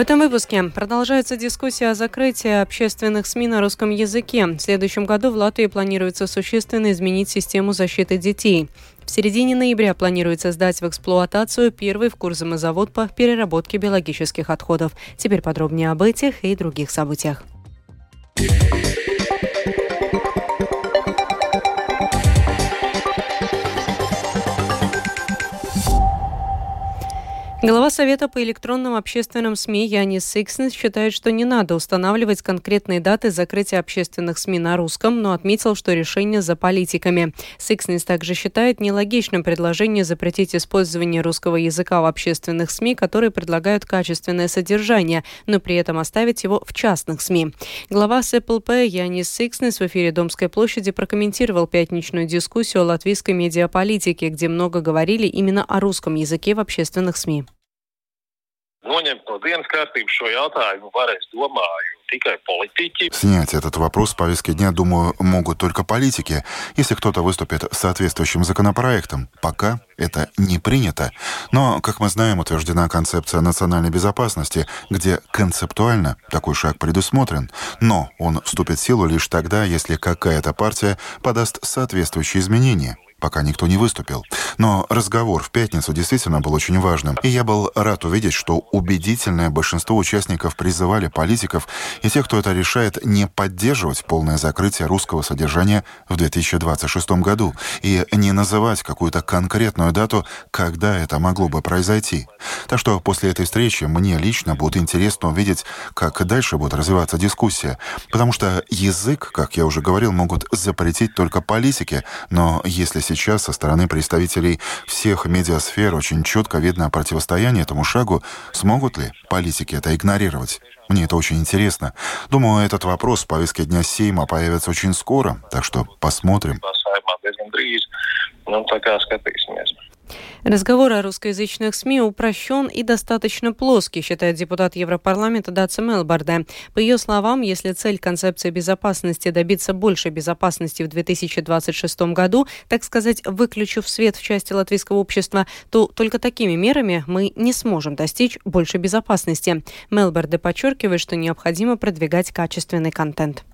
этом выпуске продолжается дискуссия о закрытии общественных СМИ на русском языке. В следующем году в Латвии планируется существенно изменить систему защиты детей. В середине ноября планируется сдать в эксплуатацию первый в Курзамы по переработке биологических отходов. Теперь подробнее об этих и других событиях. Глава Совета по электронным общественным СМИ Янис Сикснес считает, что не надо устанавливать конкретные даты закрытия общественных СМИ на русском, но отметил, что решение за политиками. Сикснес также считает нелогичным предложение запретить использование русского языка в общественных СМИ, которые предлагают качественное содержание, но при этом оставить его в частных СМИ. Глава СПЛП Янис Сикснес в эфире Домской площади прокомментировал пятничную дискуссию о латвийской медиаполитике, где много говорили именно о русском языке в общественных СМИ noņemt no dienas kārtības šo jautājumu varēs, domāju, Снять этот вопрос с повестки дня, думаю, могут только политики, если кто-то выступит с соответствующим законопроектом. Пока это не принято. Но, как мы знаем, утверждена концепция национальной безопасности, где концептуально такой шаг предусмотрен. Но он вступит в силу лишь тогда, если какая-то партия подаст соответствующие изменения пока никто не выступил. Но разговор в пятницу действительно был очень важным, и я был рад увидеть, что убедительное большинство участников призывали политиков и тех, кто это решает, не поддерживать полное закрытие русского содержания в 2026 году и не называть какую-то конкретную дату, когда это могло бы произойти. Так что после этой встречи мне лично будет интересно увидеть, как дальше будет развиваться дискуссия, потому что язык, как я уже говорил, могут запретить только политики, но если сейчас со стороны представителей всех медиасфер очень четко видно противостояние этому шагу, смогут ли политики это игнорировать? Мне это очень интересно. Думаю, этот вопрос в повестке дня Сейма появится очень скоро, так что посмотрим. Разговор о русскоязычных СМИ упрощен и достаточно плоский, считает депутат Европарламента Датса Мелбарде. По ее словам, если цель концепции безопасности добиться большей безопасности в 2026 году, так сказать, выключив свет в части латвийского общества, то только такими мерами мы не сможем достичь большей безопасности. Мелбарде подчеркивает, что необходимо продвигать качественный контент.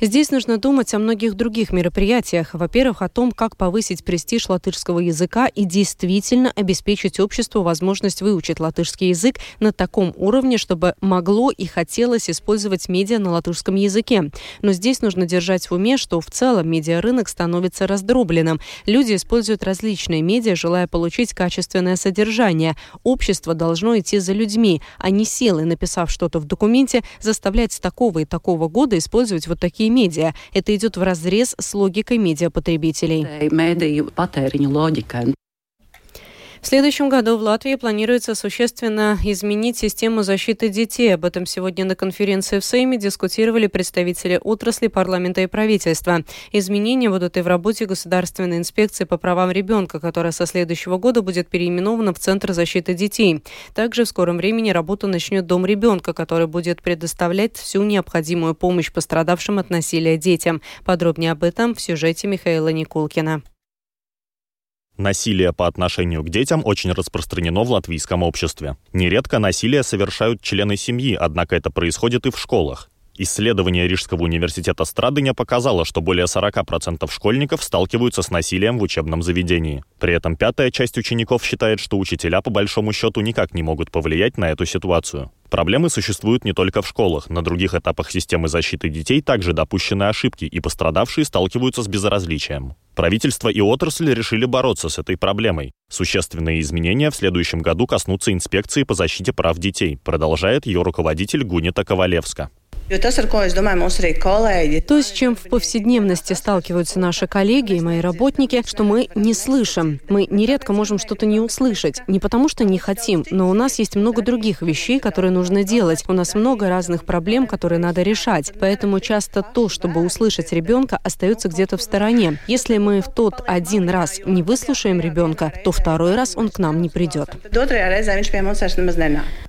Здесь нужно думать о многих других мероприятиях. Во-первых, о том, как повысить престиж латышского языка и действительно обеспечить обществу возможность выучить латышский язык на таком уровне, чтобы могло и хотелось использовать медиа на латышском языке. Но здесь нужно держать в уме, что в целом медиарынок становится раздробленным. Люди используют различные медиа, желая получить качественное содержание. Общество должно идти за людьми, а не силой, написав что-то в документе, заставлять такого и такого года использовать вот такие медиа. Это идет в разрез с логикой медиапотребителей. В следующем году в Латвии планируется существенно изменить систему защиты детей. Об этом сегодня на конференции в Сейме дискутировали представители отрасли, парламента и правительства. Изменения будут и в работе Государственной инспекции по правам ребенка, которая со следующего года будет переименована в Центр защиты детей. Также в скором времени работу начнет Дом ребенка, который будет предоставлять всю необходимую помощь пострадавшим от насилия детям. Подробнее об этом в сюжете Михаила Никулкина. Насилие по отношению к детям очень распространено в латвийском обществе. Нередко насилие совершают члены семьи, однако это происходит и в школах. Исследование Рижского университета Страдыня показало, что более 40% школьников сталкиваются с насилием в учебном заведении. При этом пятая часть учеников считает, что учителя по большому счету никак не могут повлиять на эту ситуацию. Проблемы существуют не только в школах. На других этапах системы защиты детей также допущены ошибки, и пострадавшие сталкиваются с безразличием. Правительство и отрасль решили бороться с этой проблемой. Существенные изменения в следующем году коснутся инспекции по защите прав детей, продолжает ее руководитель Гунита Ковалевска. То, с чем в повседневности сталкиваются наши коллеги и мои работники, что мы не слышим. Мы нередко можем что-то не услышать. Не потому что не хотим, но у нас есть много других вещей, которые нужно делать. У нас много разных проблем, которые надо решать. Поэтому часто то, чтобы услышать ребенка, остается где-то в стороне. Если мы в тот один раз не выслушаем ребенка, то второй раз он к нам не придет.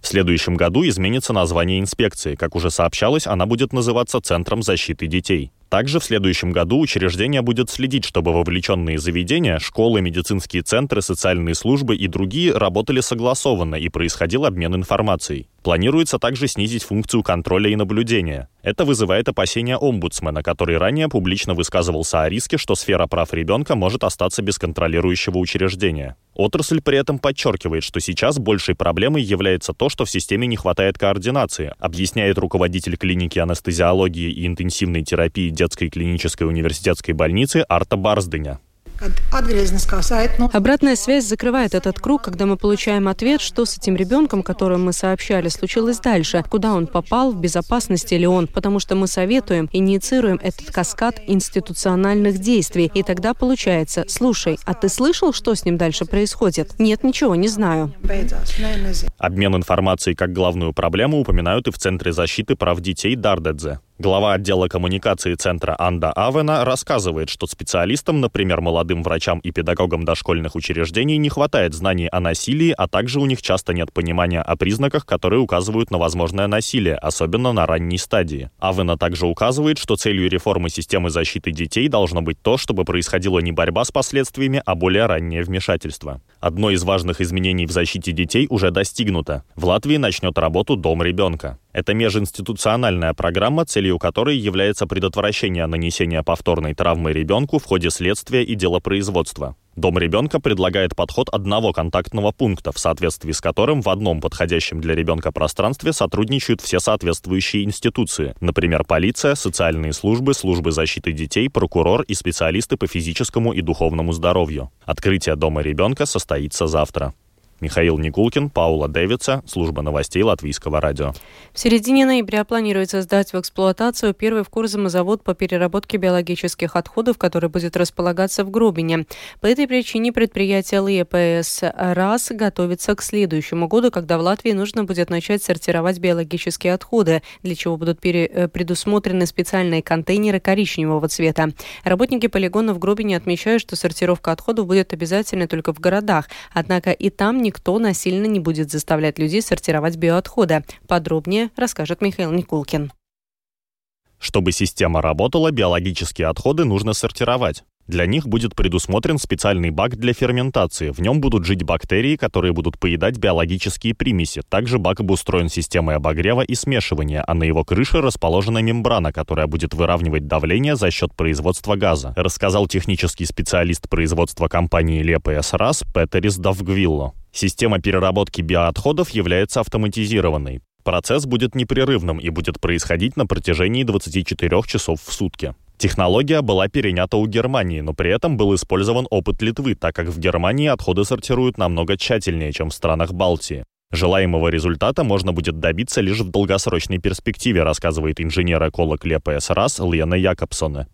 В следующем году изменится название инспекции. Как уже сообщалось, она будет называться Центром защиты детей. Также в следующем году учреждение будет следить, чтобы вовлеченные заведения, школы, медицинские центры, социальные службы и другие работали согласованно и происходил обмен информацией. Планируется также снизить функцию контроля и наблюдения. Это вызывает опасения омбудсмена, который ранее публично высказывался о риске, что сфера прав ребенка может остаться без контролирующего учреждения. Отрасль при этом подчеркивает, что сейчас большей проблемой является то, что в системе не хватает координации, объясняет руководитель клиники анестезиологии и интенсивной терапии детской клинической университетской больницы Арта Барздыня. Обратная связь закрывает этот круг, когда мы получаем ответ, что с этим ребенком, которым мы сообщали, случилось дальше, куда он попал, в безопасности ли он, потому что мы советуем, инициируем этот каскад институциональных действий. И тогда получается, слушай, а ты слышал, что с ним дальше происходит? Нет, ничего, не знаю. Обмен информацией как главную проблему упоминают и в Центре защиты прав детей Дардедзе. Глава отдела коммуникации центра Анда Авена рассказывает, что специалистам, например, молодым врачам и педагогам дошкольных учреждений не хватает знаний о насилии, а также у них часто нет понимания о признаках, которые указывают на возможное насилие, особенно на ранней стадии. Авена также указывает, что целью реформы системы защиты детей должно быть то, чтобы происходила не борьба с последствиями, а более раннее вмешательство. Одно из важных изменений в защите детей уже достигнуто. В Латвии начнет работу Дом ребенка. Это межинституциональная программа, целью которой является предотвращение нанесения повторной травмы ребенку в ходе следствия и делопроизводства. Дом ребенка предлагает подход одного контактного пункта, в соответствии с которым в одном подходящем для ребенка пространстве сотрудничают все соответствующие институции, например, полиция, социальные службы, службы защиты детей, прокурор и специалисты по физическому и духовному здоровью. Открытие Дома ребенка состоится завтра. Михаил Никулкин, Паула Дэвидса, служба новостей Латвийского радио. В середине ноября планируется сдать в эксплуатацию первый в Курзаме завод по переработке биологических отходов, который будет располагаться в Гробине. По этой причине предприятие ЛЕПС РАС готовится к следующему году, когда в Латвии нужно будет начать сортировать биологические отходы, для чего будут пере... Э, предусмотрены специальные контейнеры коричневого цвета. Работники полигона в Гробине отмечают, что сортировка отходов будет обязательной только в городах, однако и там не никто насильно не будет заставлять людей сортировать биоотходы. Подробнее расскажет Михаил Никулкин. Чтобы система работала, биологические отходы нужно сортировать. Для них будет предусмотрен специальный бак для ферментации. В нем будут жить бактерии, которые будут поедать биологические примеси. Также бак обустроен системой обогрева и смешивания, а на его крыше расположена мембрана, которая будет выравнивать давление за счет производства газа, рассказал технический специалист производства компании Лепс РАС Петерис Давгвилло. Система переработки биоотходов является автоматизированной. Процесс будет непрерывным и будет происходить на протяжении 24 часов в сутки. Технология была перенята у Германии, но при этом был использован опыт Литвы, так как в Германии отходы сортируют намного тщательнее, чем в странах Балтии. Желаемого результата можно будет добиться лишь в долгосрочной перспективе, рассказывает инженер-эколог Лепс РАС Лена Якобсона.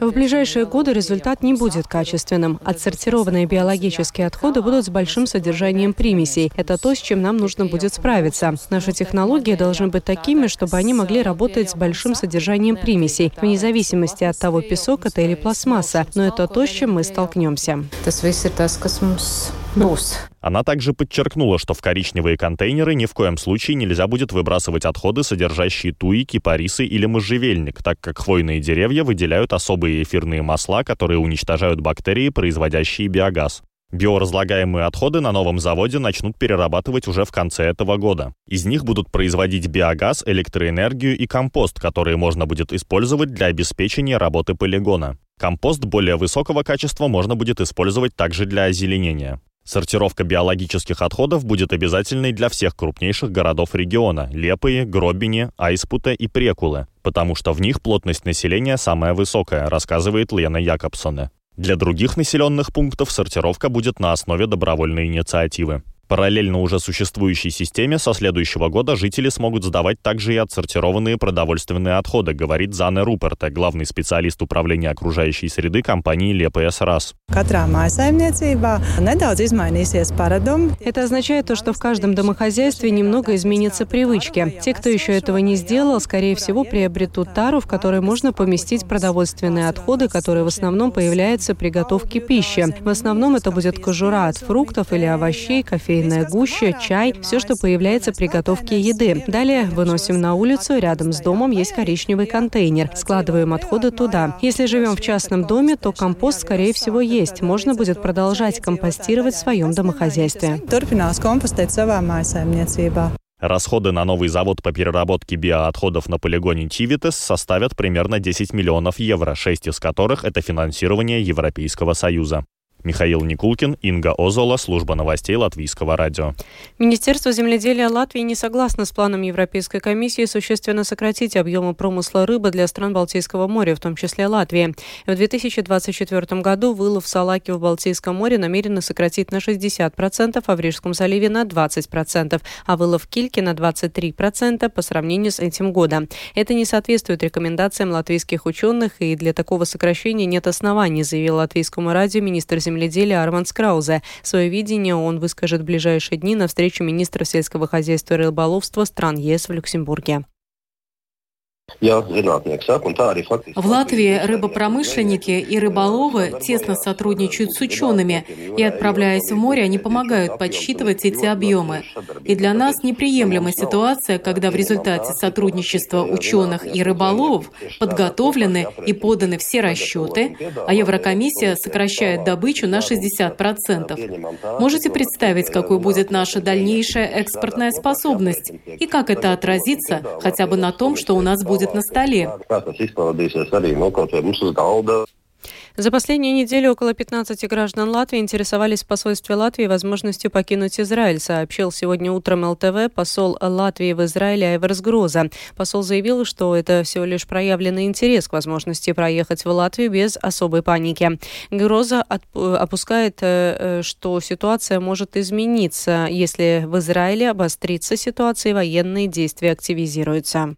В ближайшие годы результат не будет качественным. Отсортированные биологические отходы будут с большим содержанием примесей. Это то, с чем нам нужно будет справиться. Наши технологии должны быть такими, чтобы они могли работать с большим содержанием примесей, вне зависимости от того, песок это или пластмасса. Но это то, с чем мы столкнемся. Она также подчеркнула, что в коричневые контейнеры ни в коем случае нельзя будет выбрасывать отходы, содержащие туи, кипарисы или можжевельник, так как хвойные деревья выделяют особые эфирные масла, которые уничтожают бактерии, производящие биогаз. Биоразлагаемые отходы на новом заводе начнут перерабатывать уже в конце этого года. Из них будут производить биогаз, электроэнергию и компост, которые можно будет использовать для обеспечения работы полигона. Компост более высокого качества можно будет использовать также для озеленения. Сортировка биологических отходов будет обязательной для всех крупнейших городов региона – Лепые, Гробине, Айспута и Прекулы, потому что в них плотность населения самая высокая, рассказывает Лена Якобсоне. Для других населенных пунктов сортировка будет на основе добровольной инициативы. Параллельно уже существующей системе со следующего года жители смогут сдавать также и отсортированные продовольственные отходы, говорит Зане Руперта, главный специалист управления окружающей среды компании ЛПС РАС. Это означает то, что в каждом домохозяйстве немного изменятся привычки. Те, кто еще этого не сделал, скорее всего, приобретут тару, в которой можно поместить продовольственные отходы, которые в основном появляются при готовке пищи. В основном это будет кожура от фруктов или овощей, кофе кофейная гуща, чай, все, что появляется при готовке еды. Далее выносим на улицу, рядом с домом есть коричневый контейнер. Складываем отходы туда. Если живем в частном доме, то компост, скорее всего, есть. Можно будет продолжать компостировать в своем домохозяйстве. Расходы на новый завод по переработке биоотходов на полигоне Тивитес составят примерно 10 миллионов евро, 6 из которых – это финансирование Европейского Союза. Михаил Никулкин, Инга Озола, служба новостей Латвийского радио. Министерство земледелия Латвии не согласно с планом Европейской комиссии существенно сократить объемы промысла рыбы для стран Балтийского моря, в том числе Латвии. В 2024 году вылов салаки в Балтийском море намерены сократить на 60%, а в Рижском заливе на 20%, а вылов кильки на 23% по сравнению с этим годом. Это не соответствует рекомендациям латвийских ученых, и для такого сокращения нет оснований, заявил латвийскому радио министр земледелия Арман Скраузе. Свое видение он выскажет в ближайшие дни на встрече министра сельского хозяйства и рыболовства стран ЕС в Люксембурге. В Латвии рыбопромышленники и рыболовы тесно сотрудничают с учеными, и отправляясь в море, они помогают подсчитывать эти объемы. И для нас неприемлема ситуация, когда в результате сотрудничества ученых и рыболовов подготовлены и поданы все расчеты, а Еврокомиссия сокращает добычу на 60%. Можете представить, какой будет наша дальнейшая экспортная способность и как это отразится хотя бы на том, что у нас будет будет на столе. За последнюю неделю около 15 граждан Латвии интересовались в посольстве Латвии возможностью покинуть Израиль, сообщил сегодня утром ЛТВ посол Латвии в Израиле Айверс Гроза. Посол заявил, что это всего лишь проявленный интерес к возможности проехать в Латвию без особой паники. Гроза опускает, э, что ситуация может измениться, если в Израиле обострится ситуация и военные действия активизируются.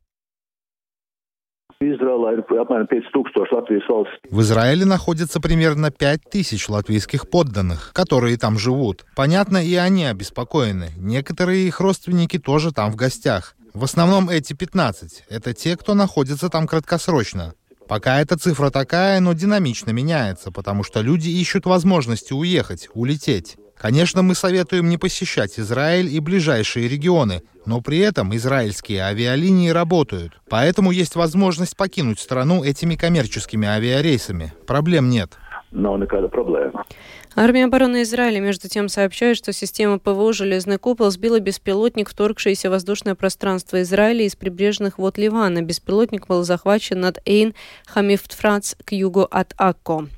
В Израиле находится примерно 5 тысяч латвийских подданных, которые там живут. Понятно, и они обеспокоены. Некоторые их родственники тоже там в гостях. В основном эти 15 — это те, кто находится там краткосрочно. Пока эта цифра такая, но динамично меняется, потому что люди ищут возможности уехать, улететь. Конечно, мы советуем не посещать Израиль и ближайшие регионы, но при этом израильские авиалинии работают. Поэтому есть возможность покинуть страну этими коммерческими авиарейсами. Проблем нет. Но проблема. Армия обороны Израиля, между тем, сообщает, что система ПВО «Железный купол» сбила беспилотник, вторгшийся в воздушное пространство Израиля из прибрежных вод Ливана. Беспилотник был захвачен над Эйн Хамифтфрац к югу от Акко.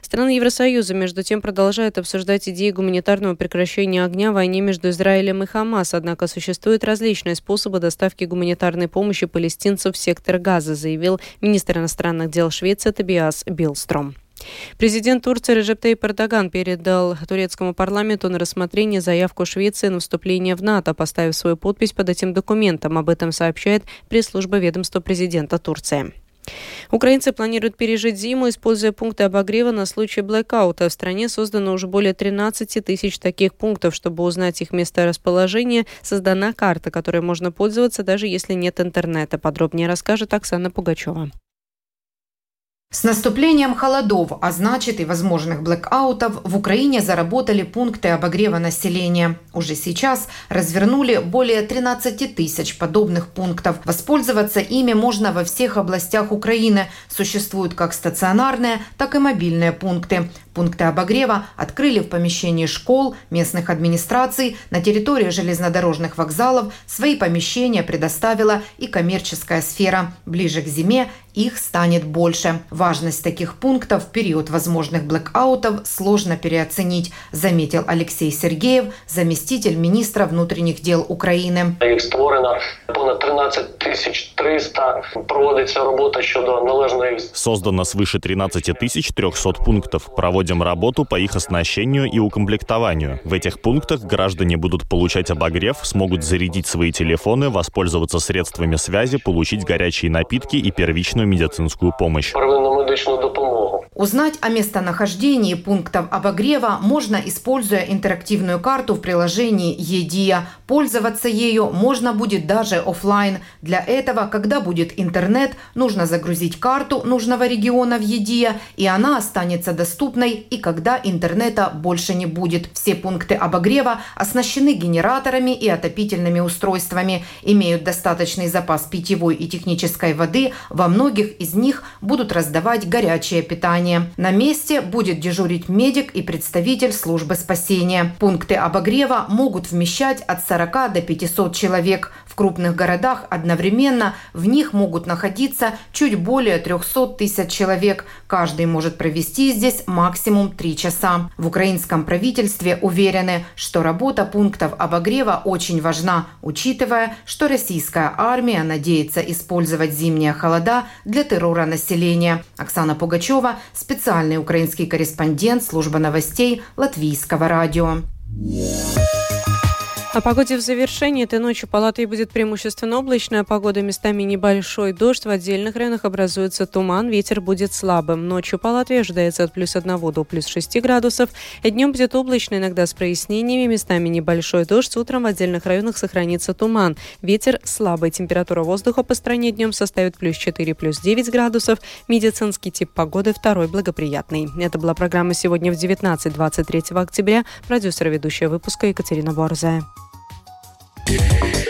Страны Евросоюза, между тем, продолжают обсуждать идеи гуманитарного прекращения огня в войне между Израилем и Хамас, однако существуют различные способы доставки гуманитарной помощи палестинцев в сектор Газа, заявил министр иностранных дел Швеции Табиас Билстром. Президент Турции Режеп Тейп Эрдоган передал турецкому парламенту на рассмотрение заявку Швеции на вступление в НАТО, поставив свою подпись под этим документом. Об этом сообщает пресс-служба ведомства президента Турции. Украинцы планируют пережить зиму, используя пункты обогрева на случай блэкаута. В стране создано уже более 13 тысяч таких пунктов. Чтобы узнать их место расположения, создана карта, которой можно пользоваться, даже если нет интернета. Подробнее расскажет Оксана Пугачева. С наступлением холодов, а значит и возможных блэкаутов, в Украине заработали пункты обогрева населения. Уже сейчас развернули более 13 тысяч подобных пунктов. Воспользоваться ими можно во всех областях Украины. Существуют как стационарные, так и мобильные пункты. Пункты обогрева открыли в помещении школ, местных администраций, на территории железнодорожных вокзалов. Свои помещения предоставила и коммерческая сфера. Ближе к зиме их станет больше. Важность таких пунктов в период возможных блэкаутов сложно переоценить, заметил Алексей Сергеев, заместитель министра внутренних дел Украины. Их створено понад 13 300. Проводится работа щодо належної... Создано свыше 13 300 пунктов. Проводим работу по их оснащению и укомплектованию. В этих пунктах граждане будут получать обогрев, смогут зарядить свои телефоны, воспользоваться средствами связи, получить горячие напитки и первичную медицинскую помощь. Первинну медичну допомогу. Узнать о местонахождении пунктов обогрева можно, используя интерактивную карту в приложении «Едия». Пользоваться ею можно будет даже офлайн. Для этого, когда будет интернет, нужно загрузить карту нужного региона в «Едия», и она останется доступной, и когда интернета больше не будет. Все пункты обогрева оснащены генераторами и отопительными устройствами, имеют достаточный запас питьевой и технической воды, во многих из них будут раздавать горячее питание. На месте будет дежурить медик и представитель службы спасения. Пункты обогрева могут вмещать от 40 до 500 человек. В крупных городах одновременно в них могут находиться чуть более 300 тысяч человек. Каждый может провести здесь максимум 3 часа. В украинском правительстве уверены, что работа пунктов обогрева очень важна, учитывая, что российская армия надеется использовать зимние холода для террора населения. Оксана Пугачева, специальный украинский корреспондент службы новостей Латвийского радио. О погоде в завершении. Этой ночью по Латвии будет преимущественно облачная погода, местами небольшой дождь. В отдельных районах образуется туман, ветер будет слабым. Ночью по Латвии ожидается от плюс 1 до плюс 6 градусов. Днем будет облачно, иногда с прояснениями, местами небольшой дождь. Утром в отдельных районах сохранится туман. Ветер слабый. Температура воздуха по стране днем составит плюс 4, плюс 9 градусов. Медицинский тип погоды второй благоприятный. Это была программа сегодня в 19-23 октября. Продюсер ведущая выпуска Екатерина Борзая. yeah.